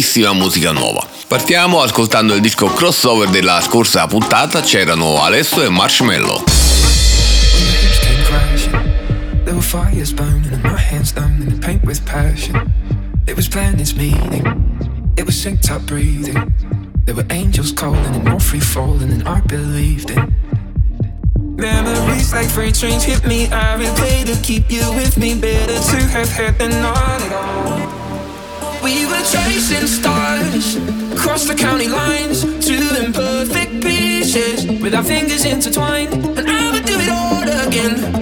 tantissima musica nuova. Partiamo ascoltando il disco crossover della scorsa puntata, c'erano Alesso e Marshmallow. There were and angels calling and more free falling than I believed in. Memories like freight trains hit me. I replay to keep you with me. Better to have had than not at all. We were chasing stars across the county lines, two imperfect pieces with our fingers intertwined. And I would do it all again,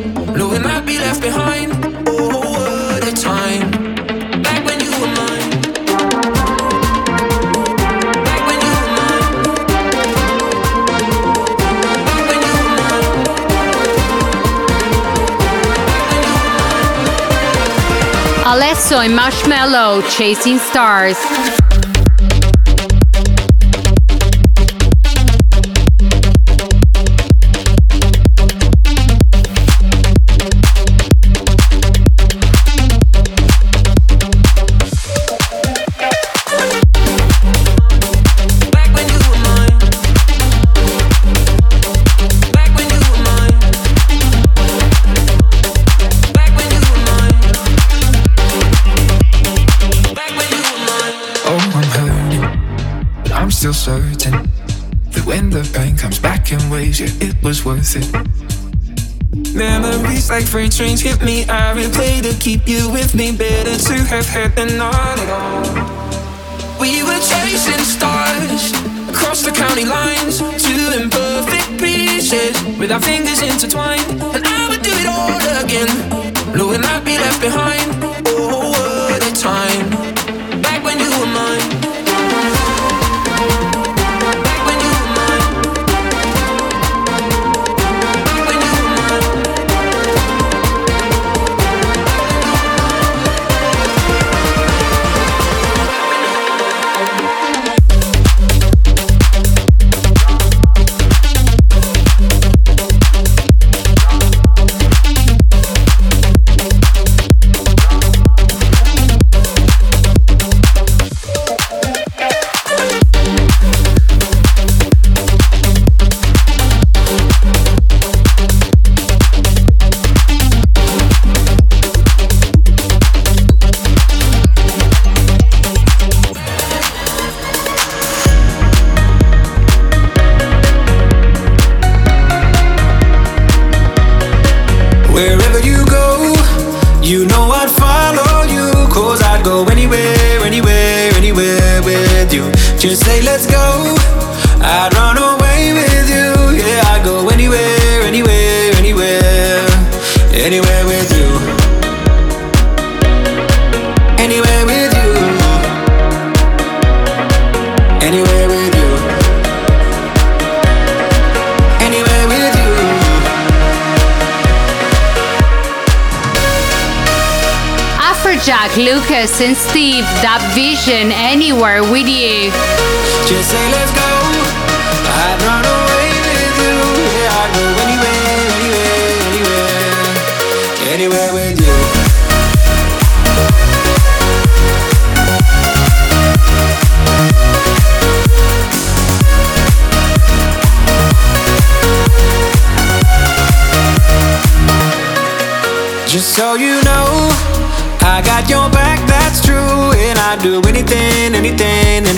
Alesso and Marshmallow Chasing Stars. Yeah, it was worth it. Memories like freight trains hit me. I replay to keep you with me. Better to have had than not at all. We were chasing stars across the county lines, two imperfect pieces with our fingers intertwined. And I would do it all again, knowing I'd be left behind.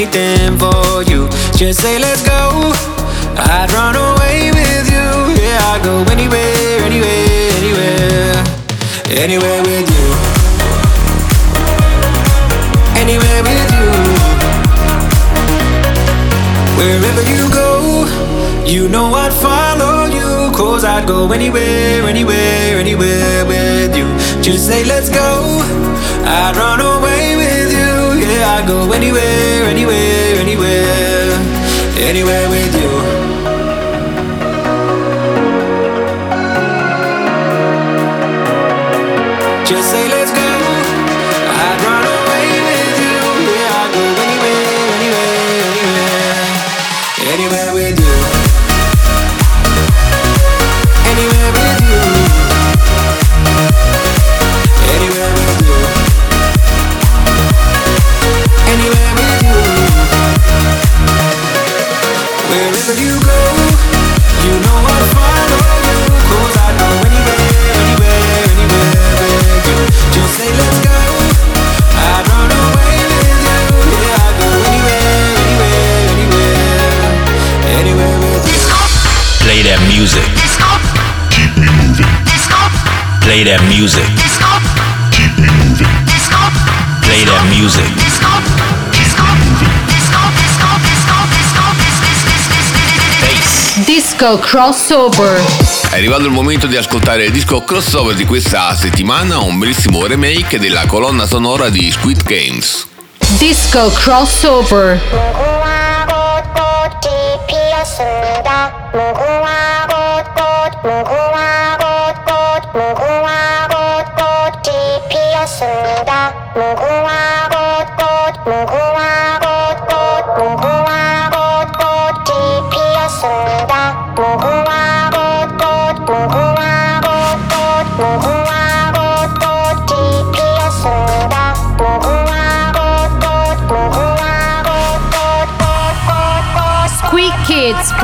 Anything, for you. Just say, let's go. I'd run away with you. Yeah, I'd go anywhere, anywhere, anywhere. Anywhere with you. Anywhere with you. Wherever you go, You know I'd follow you, cause I'd go anywhere, anywhere, anywhere with you. Just say let's go, I'd run away with you. I'd go anywhere, anywhere, anywhere, anywhere with you. Just say music. Keep me moving. Play that music. Keep me moving. Play that music. Disco crossover. È arrivato il momento di ascoltare il disco crossover di questa settimana, un bellissimo remake della colonna sonora di Squid Games. Disco crossover.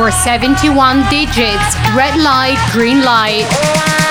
For 71 digits. Red light, green light.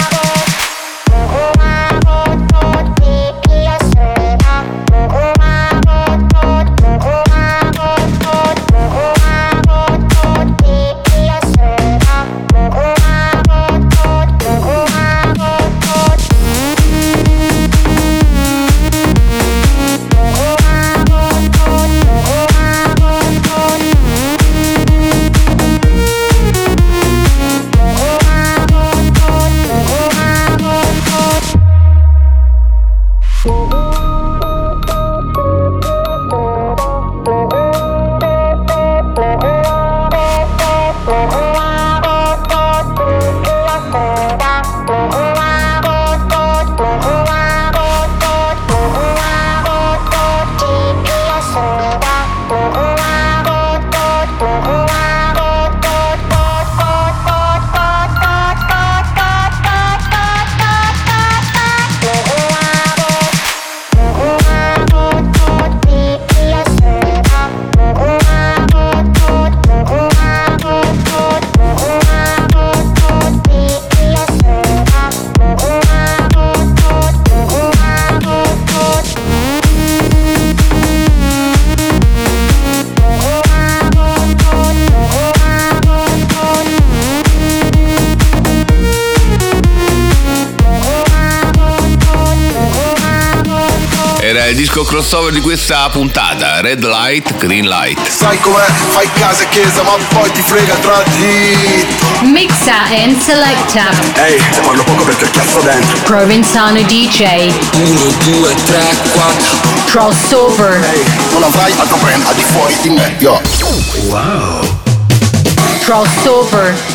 Oh. Il disco crossover di questa puntata, Red Light, Green Light. Sai com'è? Fai casa e chiesa ma poi ti frega tra di Mixa and selecta. Ehi, te parlo poco perché chiasso dentro Provenzano DJ. 1, 2, 3, 4. Crossover. Ehi, non avrai altro brand al di fuori di me, yo Crossover.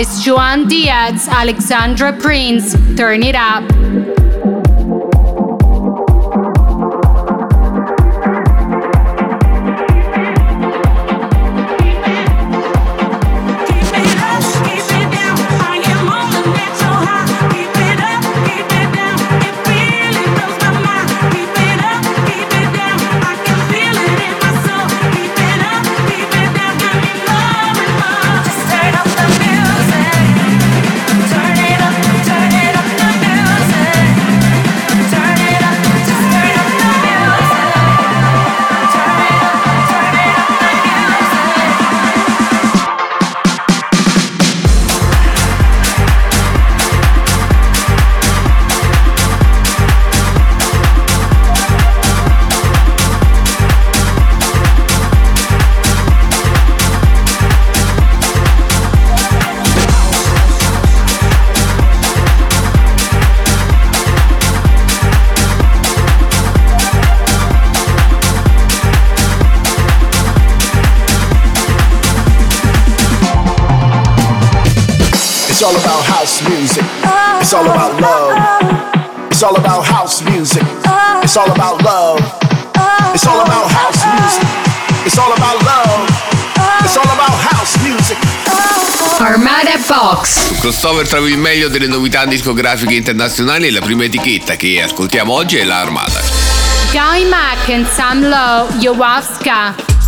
is Joan Diaz, Alexandra Prince. Turn it up. music. It's all about love. It's all about house music. It's all about love. It's all about house music. It's all about love. It's all about house music. Armada Box. Crossover tra il meglio delle novità discografiche internazionali e la prima etichetta che ascoltiamo oggi è la Armada. Guy Mack and Sam Lowe, Yowaska.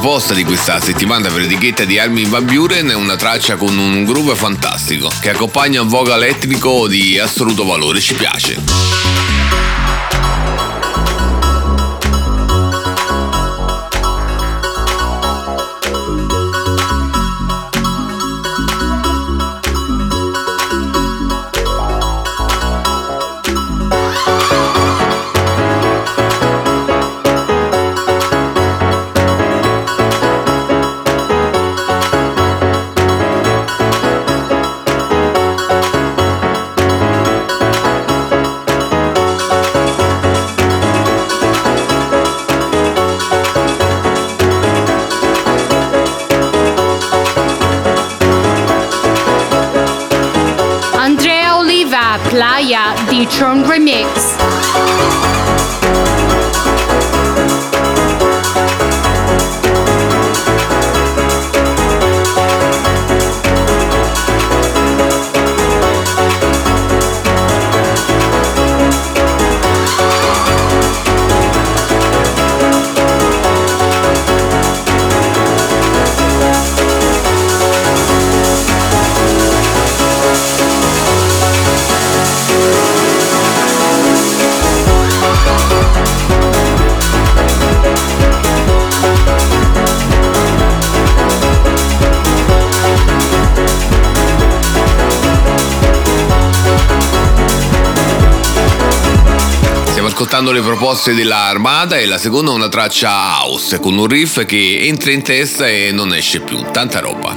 Proposta di questa settimana per etichetta di Armin Van Buren è una traccia con un groove fantastico che accompagna un vocal etnico di assoluto valore, ci piace. Media, The Tron Remix. Ascoltando le proposte della Armada e la seconda è una traccia house con un riff che entra in testa e non esce più, tanta roba.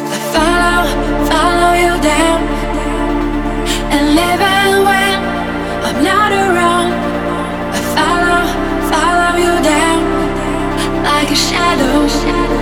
Like a shadow. I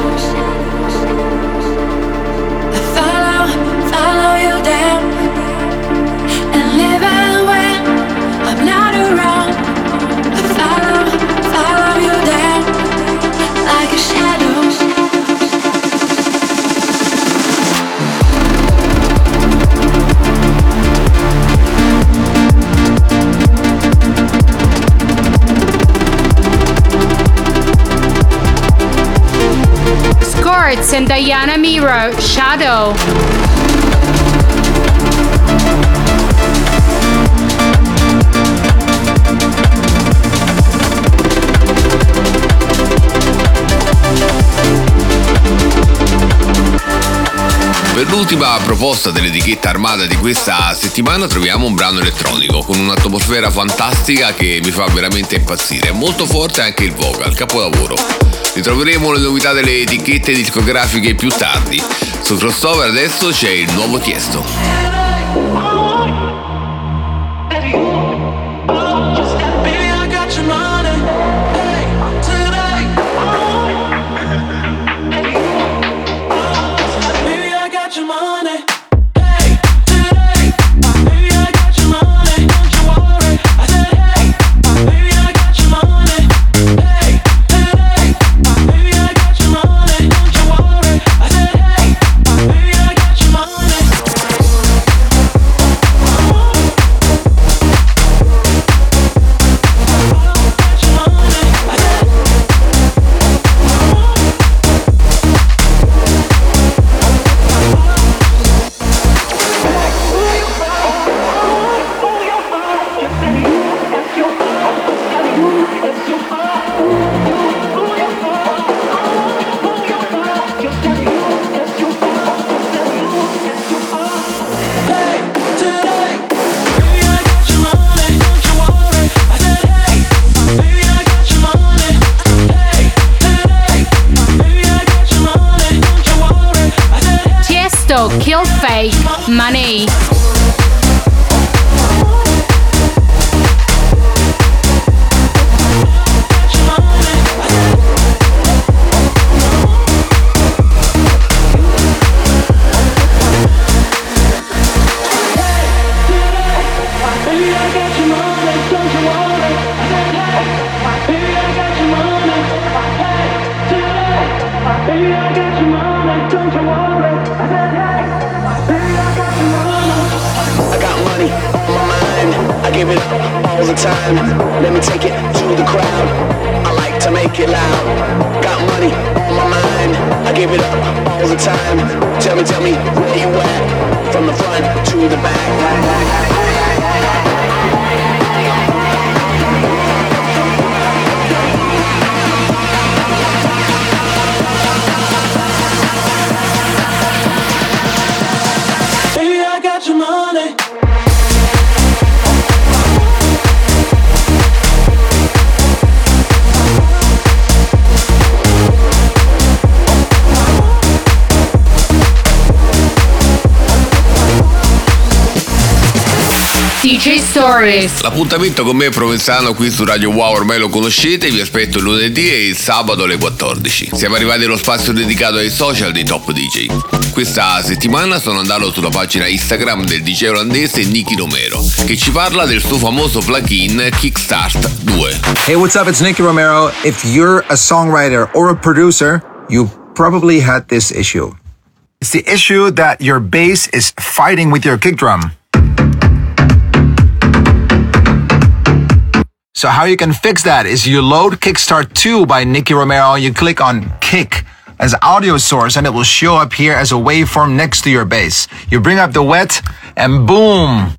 Scorts and Diana Miro, Shadow. Per l'ultima proposta dell'etichetta armata di questa settimana troviamo un brano elettronico con un'atmosfera fantastica che mi fa veramente impazzire. Molto forte anche il vocal, capolavoro. Ritroveremo le novità delle etichette discografiche più tardi. Su crossover adesso c'è il nuovo Tiesto. Money. Stories. L'appuntamento con me è Provenzano qui su Radio Wow, ormai lo conoscete, vi aspetto il lunedì e il sabato alle 14. Siamo arrivati allo spazio dedicato ai social dei top DJ. Questa settimana sono andato sulla pagina Instagram del DJ olandese Nicky Romero, che ci parla del suo famoso plugin Kickstart 2. Hey, what's up? It's Nicky Romero. If you're a songwriter or a producer, you probably had this issue. It's the issue that your bass is fighting with your kick drum. So how you can fix that is you load Kickstart 2 by Nicky Romero, you click on kick as audio source and it will show up here as a waveform next to your bass. You bring up the wet and boom.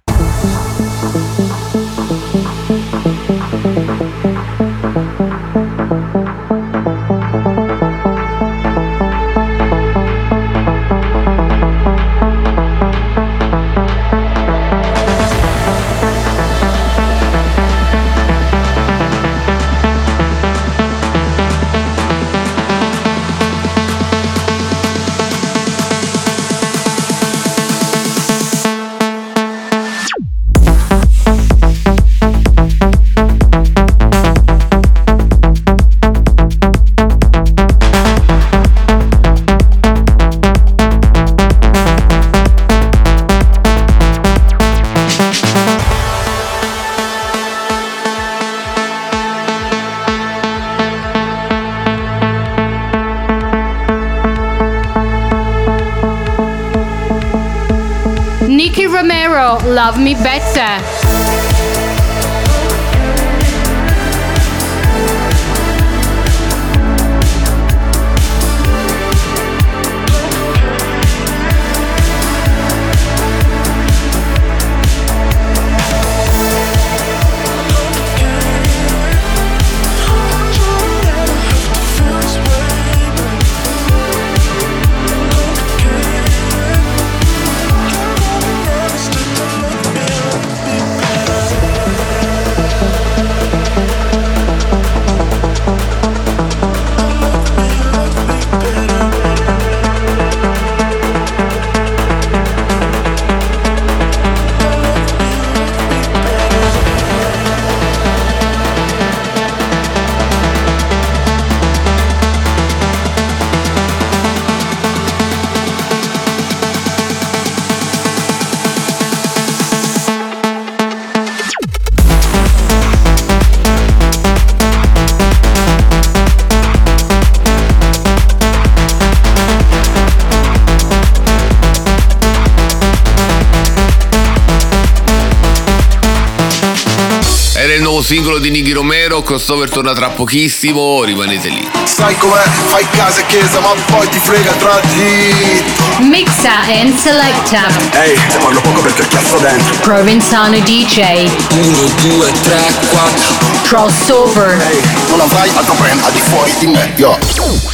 Singolo di Nicky Romero, crossover torna tra pochissimo, rimanete lì. Sai com'è? Fai casa e chiesa, ma poi ti frega tra di. Mixa and selecta. Ehi, te parlo poco perché cazzo dentro. Provenzano DJ. 1, 2, 3, 4. Crossover. Ehi, non avrai altro brand al di fuori di me, yo.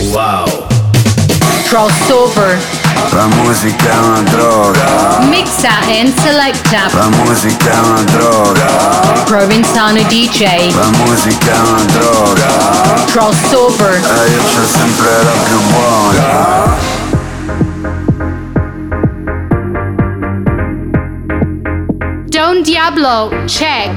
Wow. Crossover. La musica è una droga. Mixa and selecta. La musica è una droga. Provenzano DJ. La musica è una droga. Crossover. E eh, io c'ho sempre la più buona. Don Diablo. Check.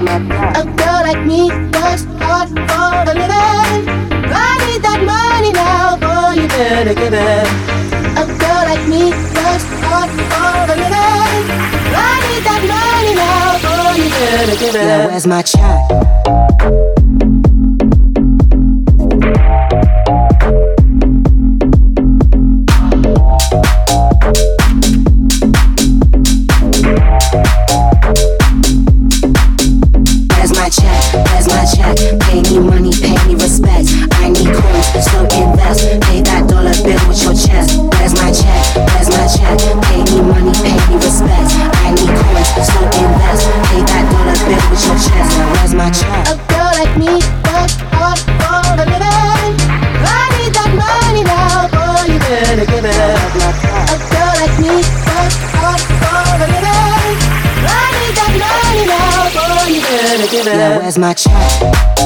A girl like me works hard for a living. I need that money now, boy, you better give it. Like me works hard for a living. I need that money now, boy, you. Now where's my check? My check?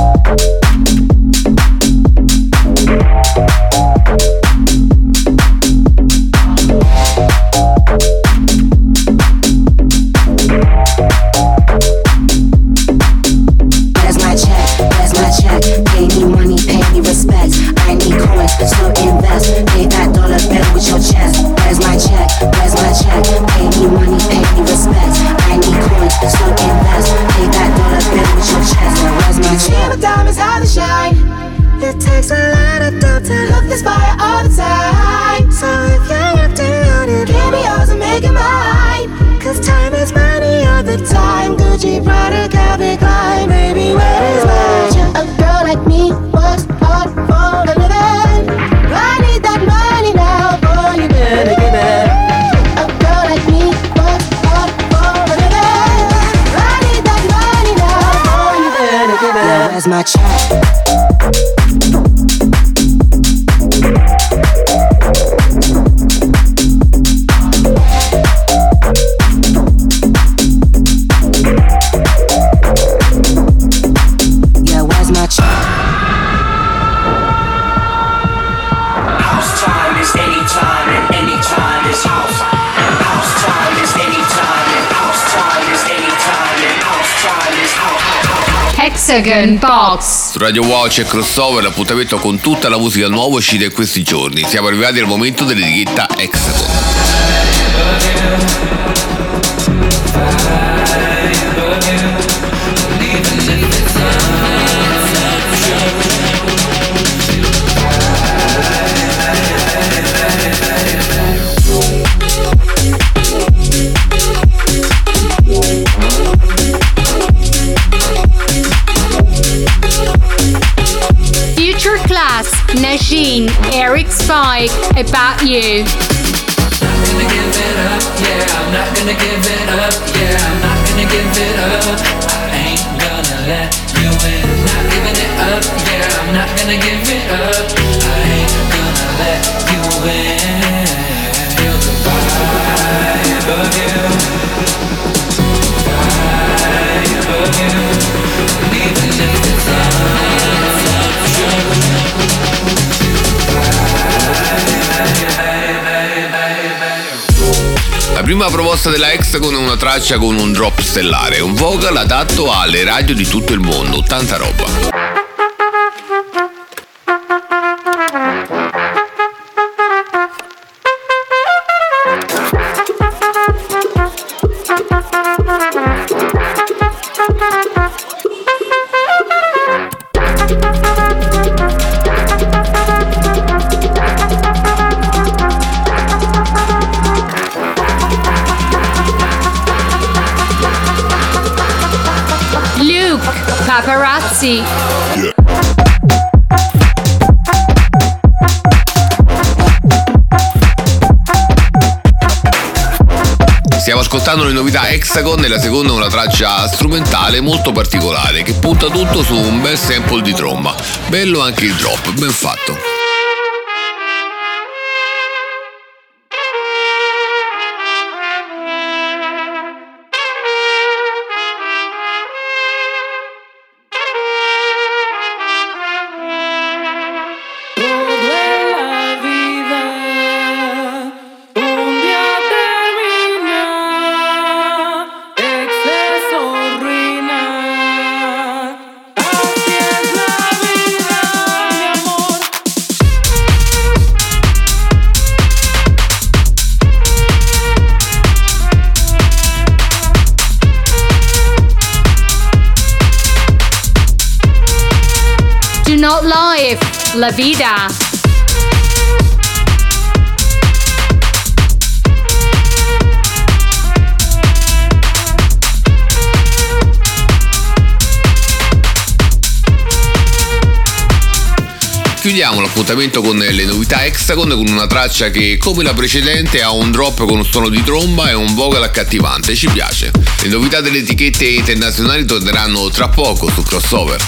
Hexagon Box. Su Radio Wow c'è crossover, l'appuntamento con tutta la musica nuova uscita in questi giorni. Siamo arrivati al momento dell'etichetta Hexagon. Future You. Prima proposta della Hexagon è una traccia con un drop stellare, un vocal adatto alle radio di tutto il mondo, tanta roba. Ascoltando le novità Hexagon e la seconda una traccia strumentale molto particolare che punta tutto su un bel sample di tromba. Bello anche il drop, ben fatto. Vida. Chiudiamo l'appuntamento con le novità Hexagon con una traccia che, come la precedente, ha un drop con un suono di tromba e un vocal accattivante, ci piace. Le novità delle etichette internazionali torneranno tra poco su Crossover.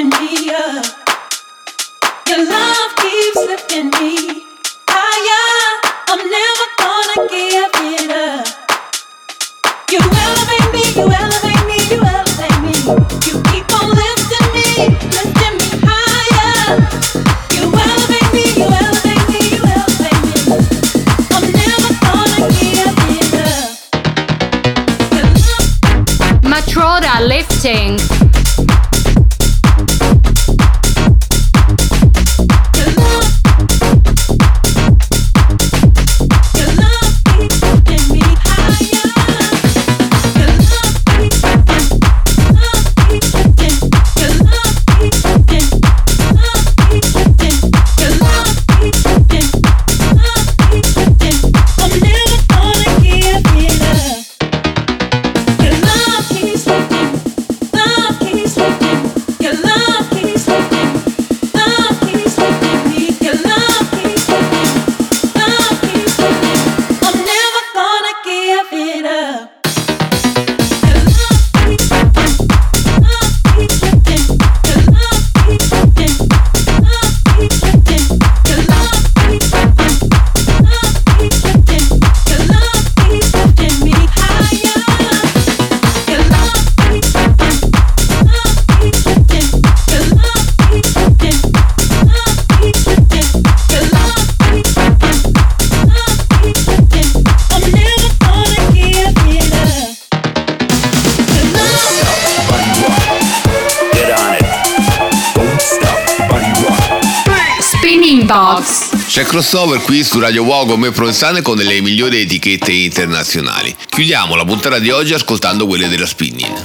Your love keeps lifting me higher. I'm never gonna give it up. You elevate me, you elevate me, you elevate me. You C'è crossover qui su Radio Wow con me Provenzane con le migliori etichette internazionali. Chiudiamo la puntata di oggi ascoltando quelle della Spinning.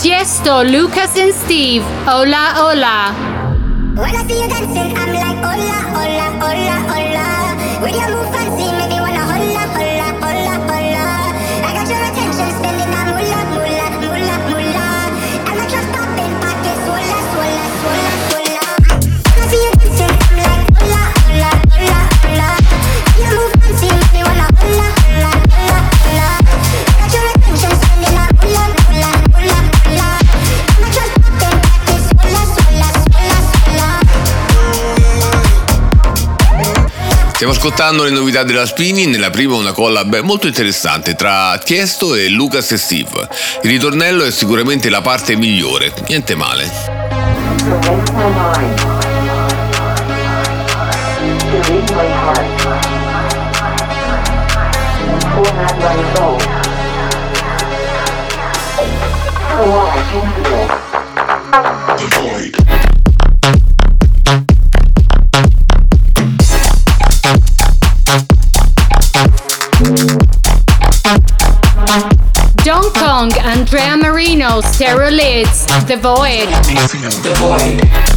Tiesto, Lucas and Steve. Hola, hola. Stiamo ascoltando le novità della Spinning, nella prima una collab molto interessante tra Tiesto e Lucas e Steve. Il ritornello è sicuramente la parte migliore, niente male. Don Stereo Lids, The Void. The Void.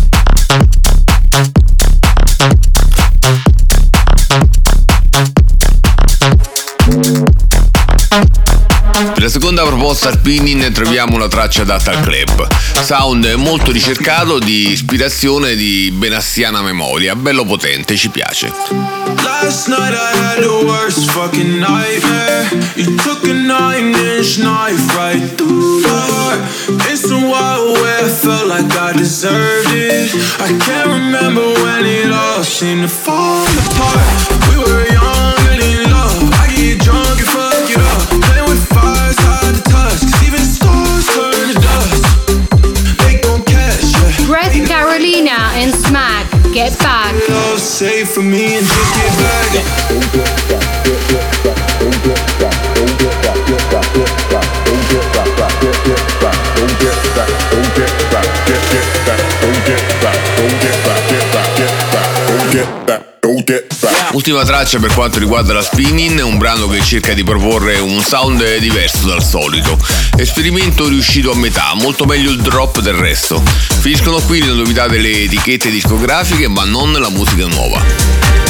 Per la seconda proposta Spinning troviamo una traccia adatta al club. Sound molto ricercato di ispirazione di benassiana memoria, bello potente, ci piace. Last night I had the worst fucking nightmare. You took a nine inch knife right through my heart. Instant wild where I felt like I deserved it. I can't remember when it all seemed to fall apart. We were young now and smack. Get back. All safe for me and just get back. Don't get back, don't get back, don't get back, don't get back, don't get back, don't get back. Ultima traccia per quanto riguarda la Spinning, un brano che cerca di proporre un sound diverso dal solito. Esperimento riuscito a metà, molto meglio il drop del resto. Finiscono qui le novità delle etichette discografiche, ma non la musica nuova.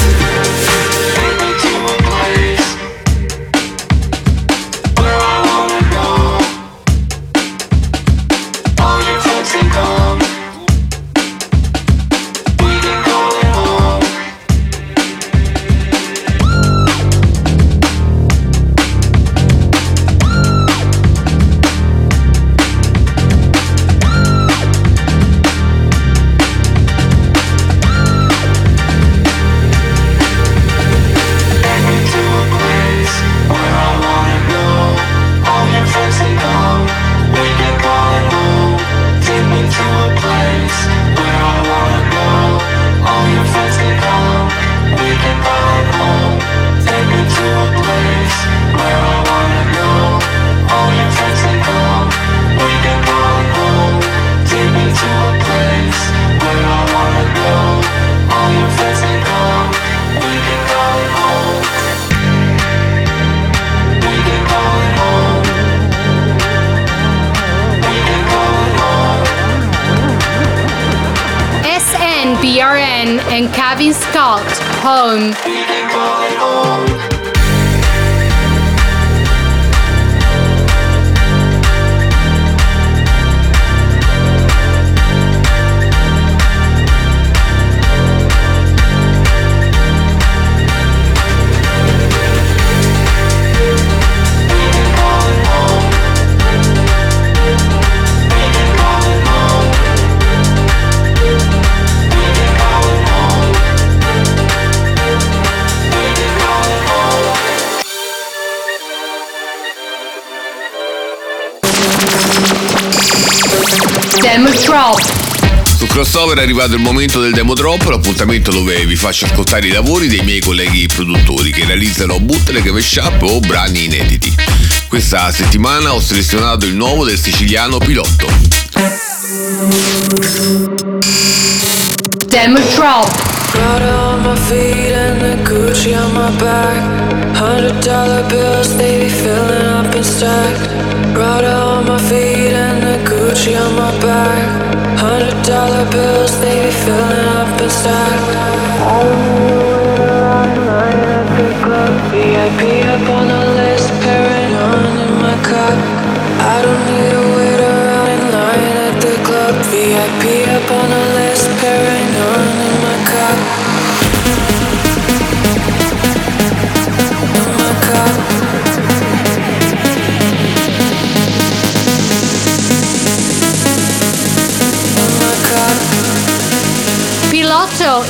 Crossover è arrivato il momento del demo drop, l'appuntamento dove vi faccio ascoltare i lavori dei miei colleghi produttori che realizzano bootleg, mashup o brani inediti. Questa settimana ho selezionato il nuovo del siciliano Pilotto. Demo Drop. Gucci on my back. Hundred dollar bills, they be filling up inside. All the way around, I have the club VIP.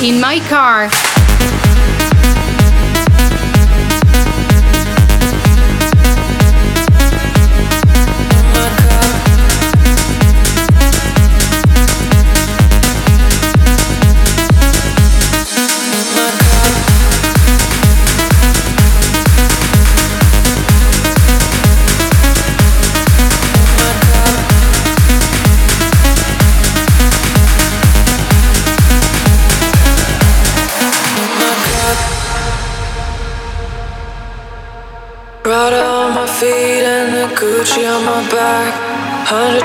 In my car.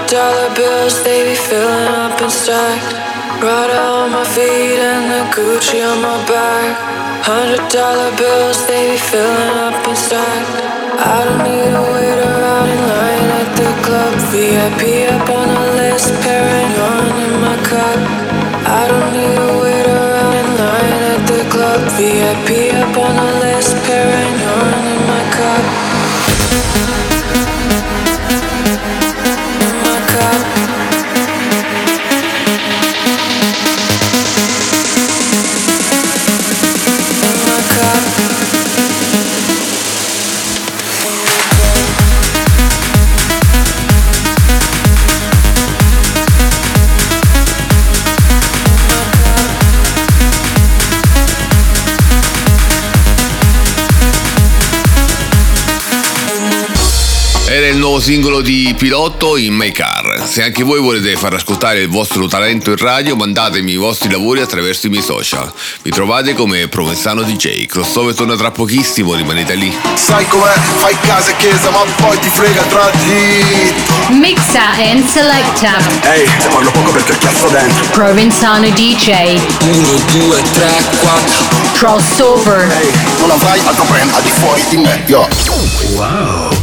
Dollar bills, they be filling up and stacked. Prada on my feet and the Gucci on my back. Hundred dollar bills, they be filling up and stacked. I don't need to wait around in line at the club. VIP up on the list, Paragon in my cup. I don't need singolo di Pilotto in My Car. Se anche voi volete far ascoltare il vostro talento in radio, mandatemi i vostri lavori attraverso i miei social. Mi trovate come Provenzano DJ. Crossover torna tra pochissimo, rimanete lì. Sai com'è? Fai casa e chiesa ma poi ti frega tra di Mixa and selecta. Ehi, te parlo poco perché ho chiasso dentro Provenzano DJ. 1, 2, 3, 4 Crossover. Non avrai altro brand al di fuori di me, yo Wow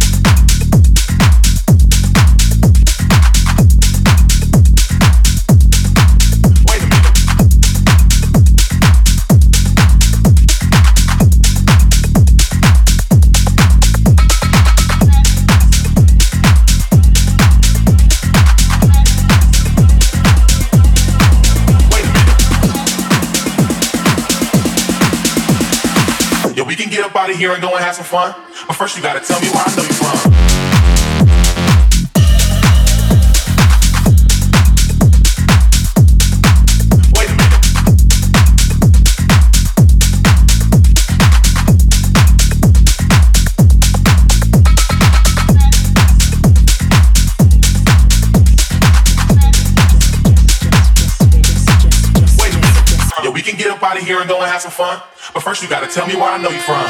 Up out of here and go and have some fun. But first, you gotta tell me where I know you from. Yeah, we can get up out of here and go and have some fun. But first, you gotta tell me where I know you from.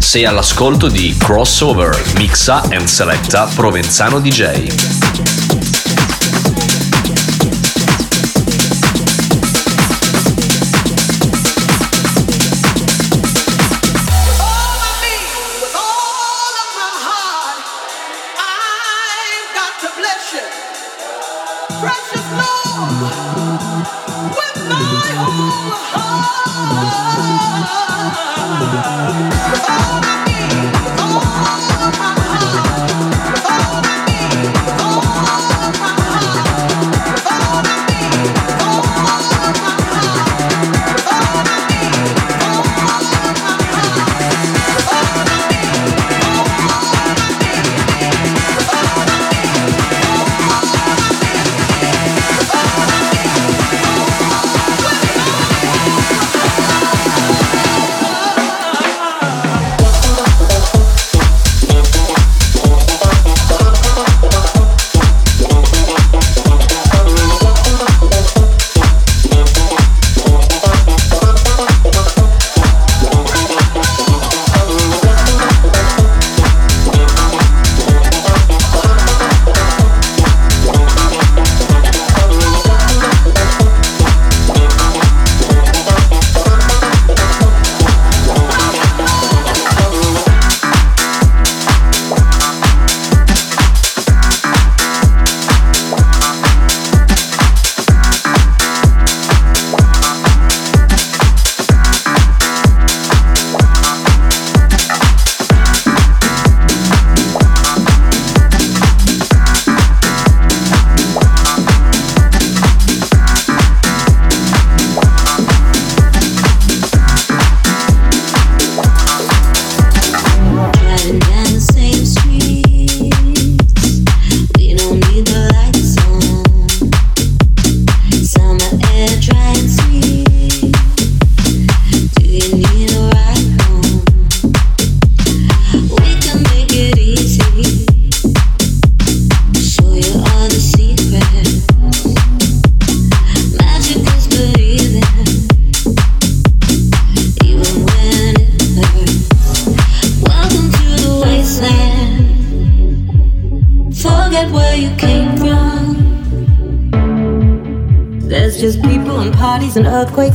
Sei all'ascolto di Crossover, mixa and selecta Provenzano DJ.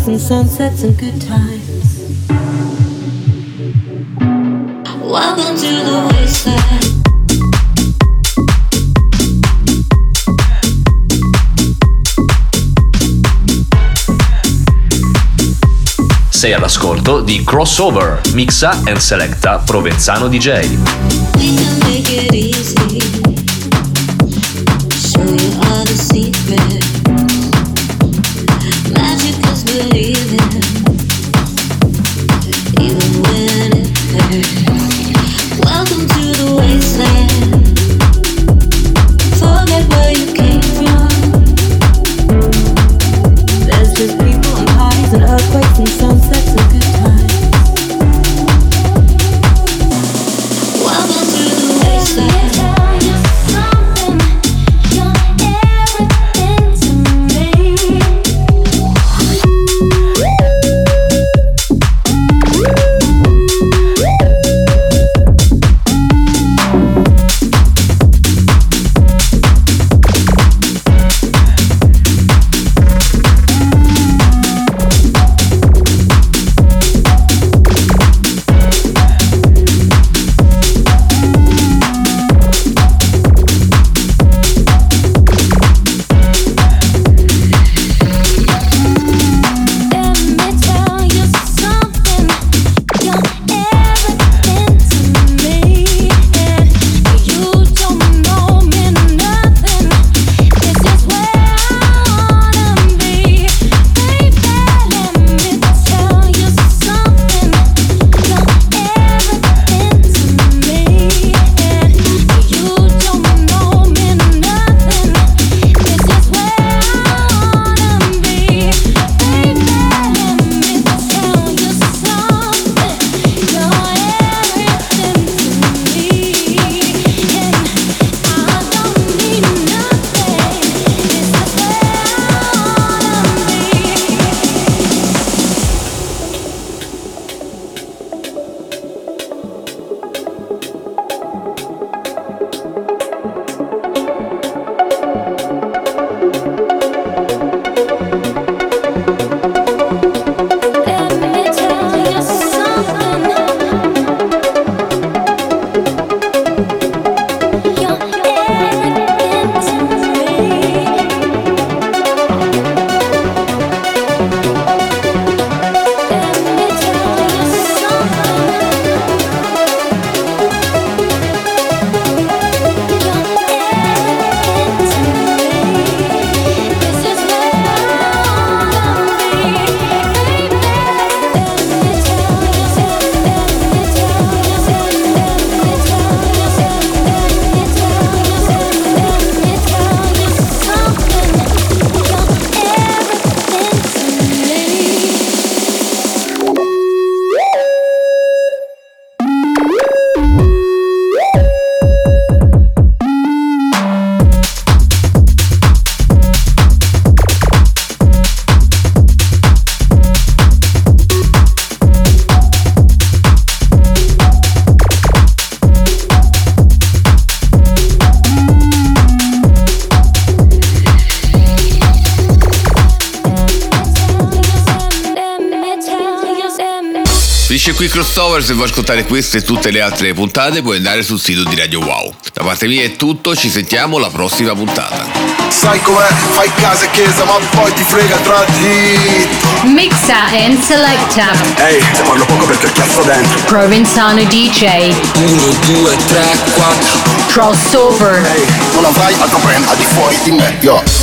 Earthquakes and sunsets and good times. Welcome to the wasteland. Sei all'ascolto di Crossover, mixa and selecta Provenzano DJ. Se vuoi ascoltare queste e tutte le altre puntate puoi andare sul sito di Radio Wow. Da parte mia è tutto, ci sentiamo alla prossima puntata. Sai com'è? Fai casa e chiesa, ma poi ti frega tra di. Mixa and selecta. Ehi, te parlo poco perché cazzo dentro. Provenzano DJ. 1, 2, 3, 4. Crossover. Ehi, non avrai altro brand al di fuori di me, yo.